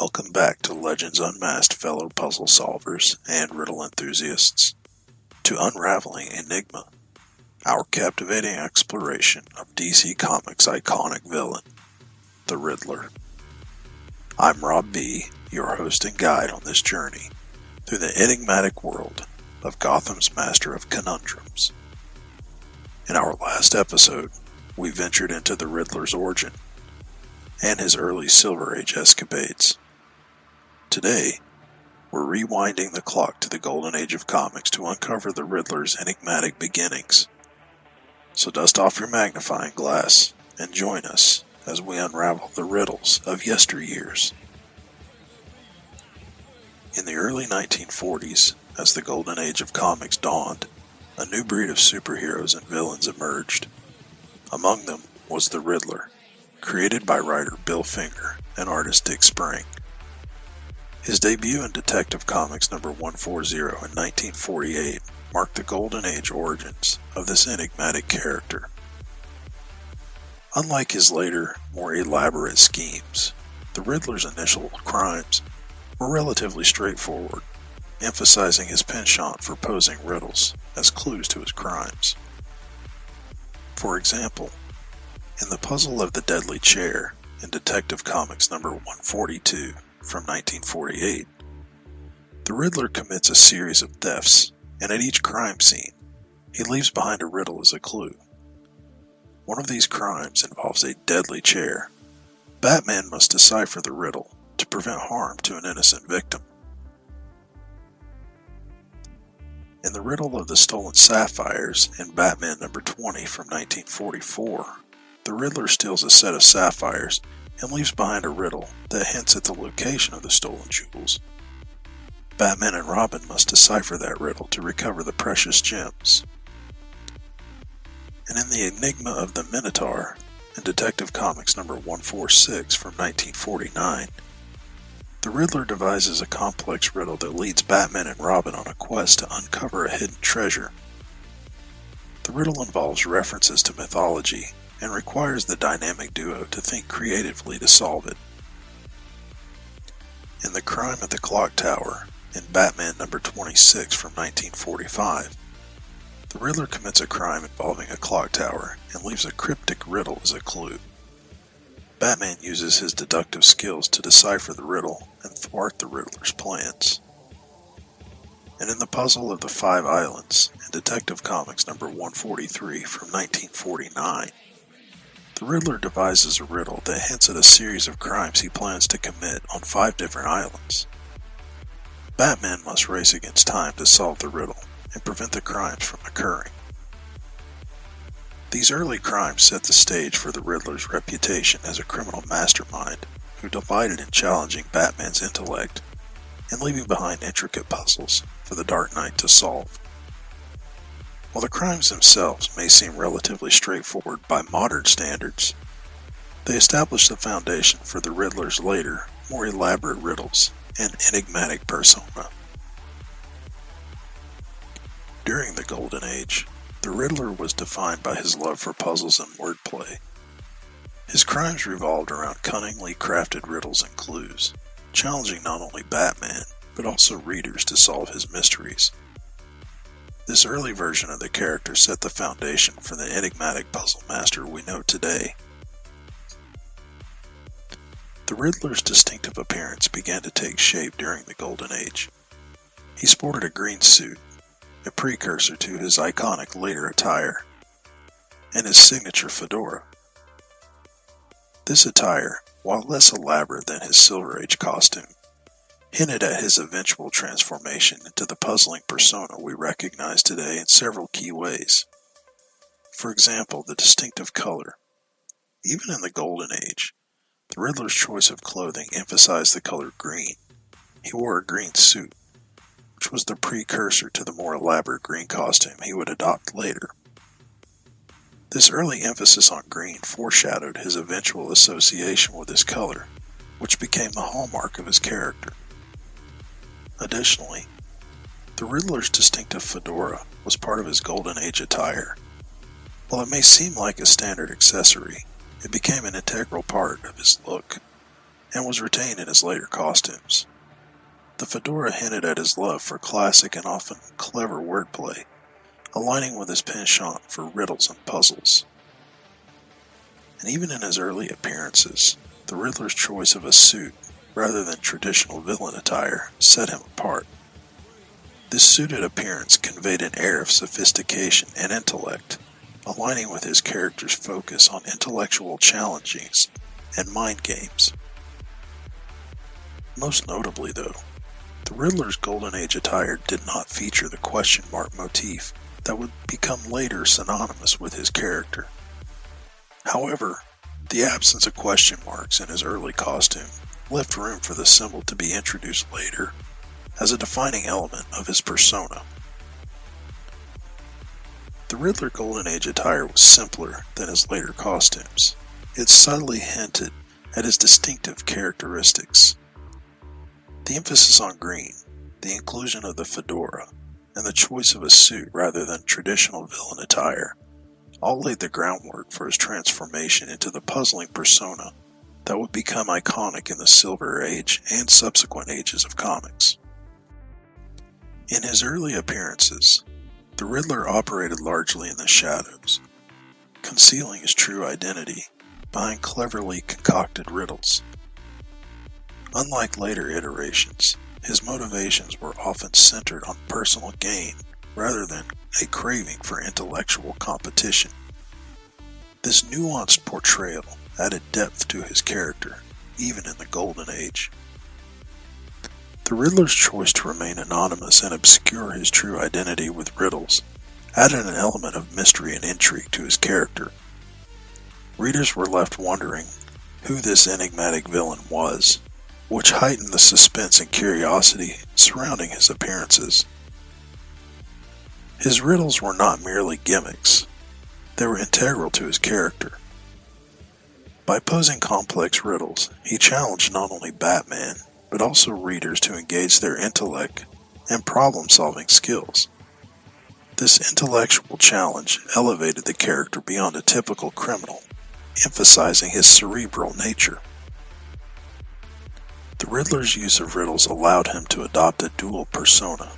Welcome back to Legends Unmasked, fellow puzzle solvers and riddle enthusiasts, to Unraveling Enigma, our captivating exploration of DC Comics' iconic villain, the Riddler. I'm Rob B., your host and guide on this journey through the enigmatic world of Gotham's Master of Conundrums. In our last episode, we ventured into the Riddler's origin and his early Silver Age escapades. Today, we're rewinding the clock to the golden age of comics to uncover the Riddler's enigmatic beginnings. So dust off your magnifying glass and join us as we unravel the riddles of yesteryears. In the early 1940s, as the golden age of comics dawned, a new breed of superheroes and villains emerged. Among them was the Riddler, created by writer Bill Finger and artist Dick Sprang. His debut in Detective Comics number 140 in 1948 marked the golden age origins of this enigmatic character. Unlike his later, more elaborate schemes, the Riddler's initial crimes were relatively straightforward, emphasizing his penchant for posing riddles as clues to his crimes. For example, in the puzzle of the deadly chair in Detective Comics number 142, from 1948. The Riddler commits a series of thefts, and at each crime scene, he leaves behind a riddle as a clue. One of these crimes involves a deadly chair. Batman must decipher the riddle to prevent harm to an innocent victim. In the riddle of the stolen sapphires in Batman number 20 from 1944, the Riddler steals a set of sapphires and leaves behind a riddle that hints at the location of the stolen jewels. Batman and Robin must decipher that riddle to recover the precious gems. And in the Enigma of the Minotaur, in Detective Comics number 146 from 1949, the Riddler devises a complex riddle that leads Batman and Robin on a quest to uncover a hidden treasure. The riddle involves references to mythology and requires the dynamic duo to think creatively to solve it. In The Crime at the Clock Tower, in Batman number 26 from 1945, the Riddler commits a crime involving a clock tower and leaves a cryptic riddle as a clue. Batman uses his deductive skills to decipher the riddle and thwart the Riddler's plans. And in the puzzle of the Five Islands, in Detective Comics number 143 from 1949, the Riddler devises a riddle that hints at a series of crimes he plans to commit on five different islands. Batman must race against time to solve the riddle and prevent the crimes from occurring. These early crimes set the stage for the Riddler's reputation as a criminal mastermind who delighted in challenging Batman's intellect and leaving behind intricate puzzles for the Dark Knight to solve. While the crimes themselves may seem relatively straightforward by modern standards, they establish the foundation for the Riddler's later, more elaborate riddles and enigmatic persona. During the Golden Age, the Riddler was defined by his love for puzzles and wordplay. His crimes revolved around cunningly crafted riddles and clues, challenging not only Batman, but also readers to solve his mysteries. This early version of the character set the foundation for the enigmatic puzzle master we know today. The Riddler's distinctive appearance began to take shape during the Golden Age. He sported a green suit, a precursor to his iconic later attire, and his signature fedora. This attire, while less elaborate than his Silver Age costume, hinted at his eventual transformation into the puzzling persona we recognize today in several key ways. For example, the distinctive color. Even in the Golden Age, the Riddler's choice of clothing emphasized the color green. He wore a green suit, which was the precursor to the more elaborate green costume he would adopt later. This early emphasis on green foreshadowed his eventual association with this color, which became the hallmark of his character. Additionally, the Riddler's distinctive fedora was part of his Golden Age attire. While it may seem like a standard accessory, it became an integral part of his look. and was retained in his later costumes. The fedora hinted at his love for classic and often clever wordplay, aligning with his penchant for riddles and puzzles. And even in his early appearances, the Riddler's choice of a suit rather than traditional villain attire set him apart. This suited appearance conveyed an air of sophistication and intellect, aligning with his character's focus on intellectual challenges and mind games. Most notably, though, the Riddler's Golden Age attire did not feature the question mark motif that would become later synonymous with his character. However, the absence of question marks in his early costume left room for the symbol to be introduced later as a defining element of his persona. The Riddler Golden Age attire was simpler than his later costumes. It subtly hinted at his distinctive characteristics. The emphasis on green, the inclusion of the fedora, and the choice of a suit rather than traditional villain attire all laid the groundwork for his transformation into the puzzling persona that would become iconic in the Silver Age and subsequent ages of comics. In his early appearances, the Riddler operated largely in the shadows, concealing his true identity behind cleverly concocted riddles. Unlike later iterations, his motivations were often centered on personal gain rather than a craving for intellectual competition. This nuanced portrayal added depth to his character, even in the Golden Age. The Riddler's choice to remain anonymous and obscure his true identity with riddles added an element of mystery and intrigue to his character. Readers were left wondering who this enigmatic villain was which heightened the suspense and curiosity surrounding his appearances. His riddles were not merely gimmicks, they were integral to his character. By posing complex riddles, he challenged not only Batman, but also readers to engage their intellect and problem solving skills. This intellectual challenge elevated the character beyond a typical criminal, emphasizing his cerebral nature. The Riddler's use of riddles allowed him to adopt a dual persona,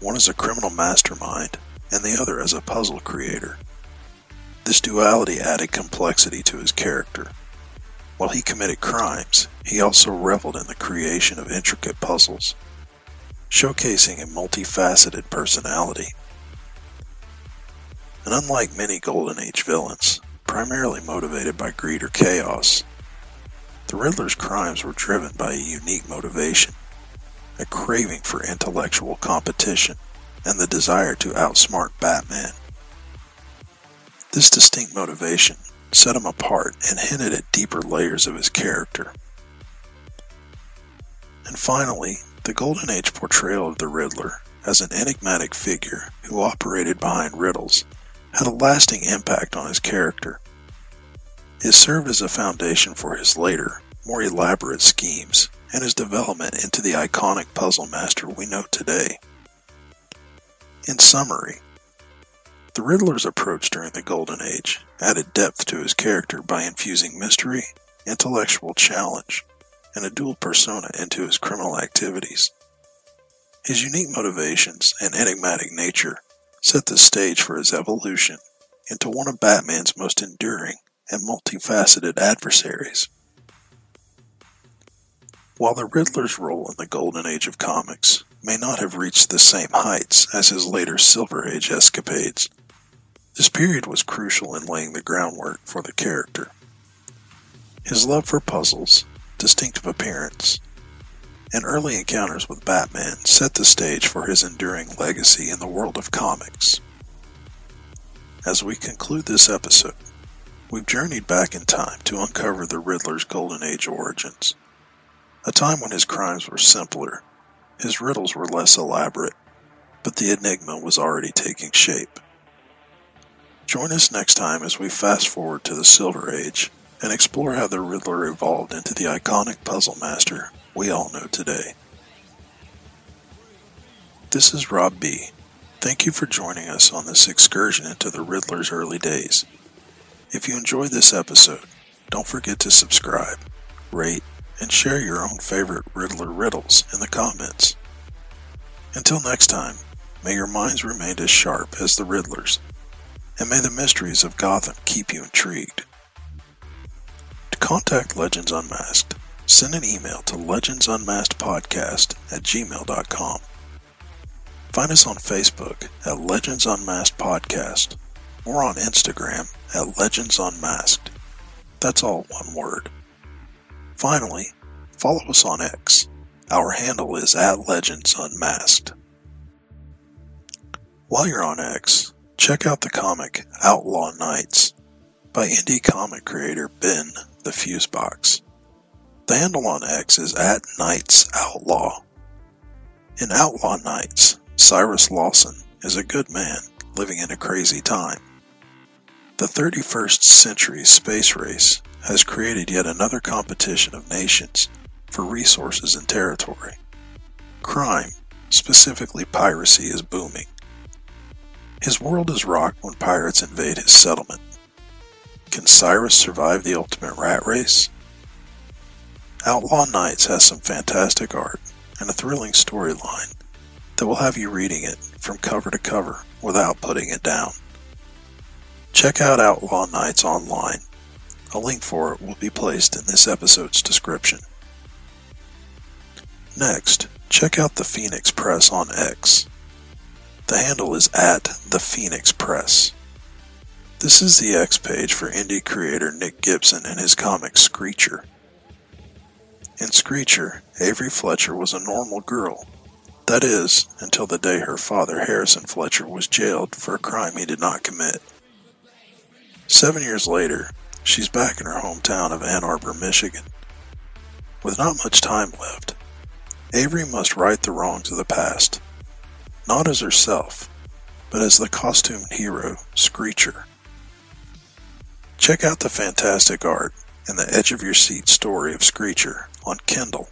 one as a criminal mastermind and the other as a puzzle creator. This duality added complexity to his character. While he committed crimes, he also reveled in the creation of intricate puzzles, showcasing a multifaceted personality. And unlike many Golden Age villains, primarily motivated by greed or chaos, the Riddler's crimes were driven by a unique motivation, a craving for intellectual competition, and the desire to outsmart Batman. This distinct motivation set him apart and hinted at deeper layers of his character. And finally, the Golden Age portrayal of the Riddler as an enigmatic figure who operated behind riddles had a lasting impact on his character. It served as a foundation for his later, more elaborate schemes and his development into the iconic puzzle master we know today. In summary, the Riddler's approach during the Golden Age added depth to his character by infusing mystery, intellectual challenge, and a dual persona into his criminal activities. His unique motivations and enigmatic nature set the stage for his evolution into one of Batman's most enduring and multifaceted adversaries. While the Riddler's role in the Golden Age of comics may not have reached the same heights as his later Silver Age escapades, this period was crucial in laying the groundwork for the character. His love for puzzles, distinctive appearance, and early encounters with Batman set the stage for his enduring legacy in the world of comics. As we conclude this episode, We've journeyed back in time to uncover the Riddler's Golden Age origins. A time when his crimes were simpler, his riddles were less elaborate, but the enigma was already taking shape. Join us next time as we fast forward to the Silver Age and explore how the Riddler evolved into the iconic puzzle master we all know today. This is Rob B. Thank you for joining us on this excursion into the Riddler's early days. If you enjoyed this episode, don't forget to subscribe, rate, and share your own favorite Riddler riddles in the comments. Until next time, may your minds remain as sharp as the Riddler's, and may the mysteries of Gotham keep you intrigued. To contact Legends Unmasked, send an email to legendsunmaskedpodcast at gmail.com. Find us on Facebook at Legends Unmasked Podcast or on Instagram at Legends Unmasked. That's all one word. Finally, follow us on X. Our handle is at Legends Unmasked. While you're on X, check out the comic Outlaw Nights by indie comic creator Ben the Fuseboxx. The handle on X is at Nights Outlaw. In Outlaw Nights, Cyrus Lawson is a good man living in a crazy time. The 31st century space race has created yet another competition of nations for resources and territory. Crime, specifically piracy, is booming. His world is rocked when pirates invade his settlement. Can Cyrus survive the ultimate rat race? Outlaw Nights has some fantastic art and a thrilling storyline that will have you reading it from cover to cover without putting it down. Check out Outlaw Nights online. A link for it will be placed in this episode's description. Next, check out the Phoenix Press on X. The handle is at the Phoenix Press. This is the X page for indie creator Nick Gibson and his comic Screecher. In Screecher, Avery Fletcher was a normal girl. That is, until the day her father, Harrison Fletcher, was jailed for a crime he did not commit. Seven years later, she's back in her hometown of Ann Arbor, Michigan. With not much time left, Avery must right the wrongs of the past, not as herself, but as the costumed hero, Screecher. Check out the fantastic art and the edge of your seat story of Screecher on Kindle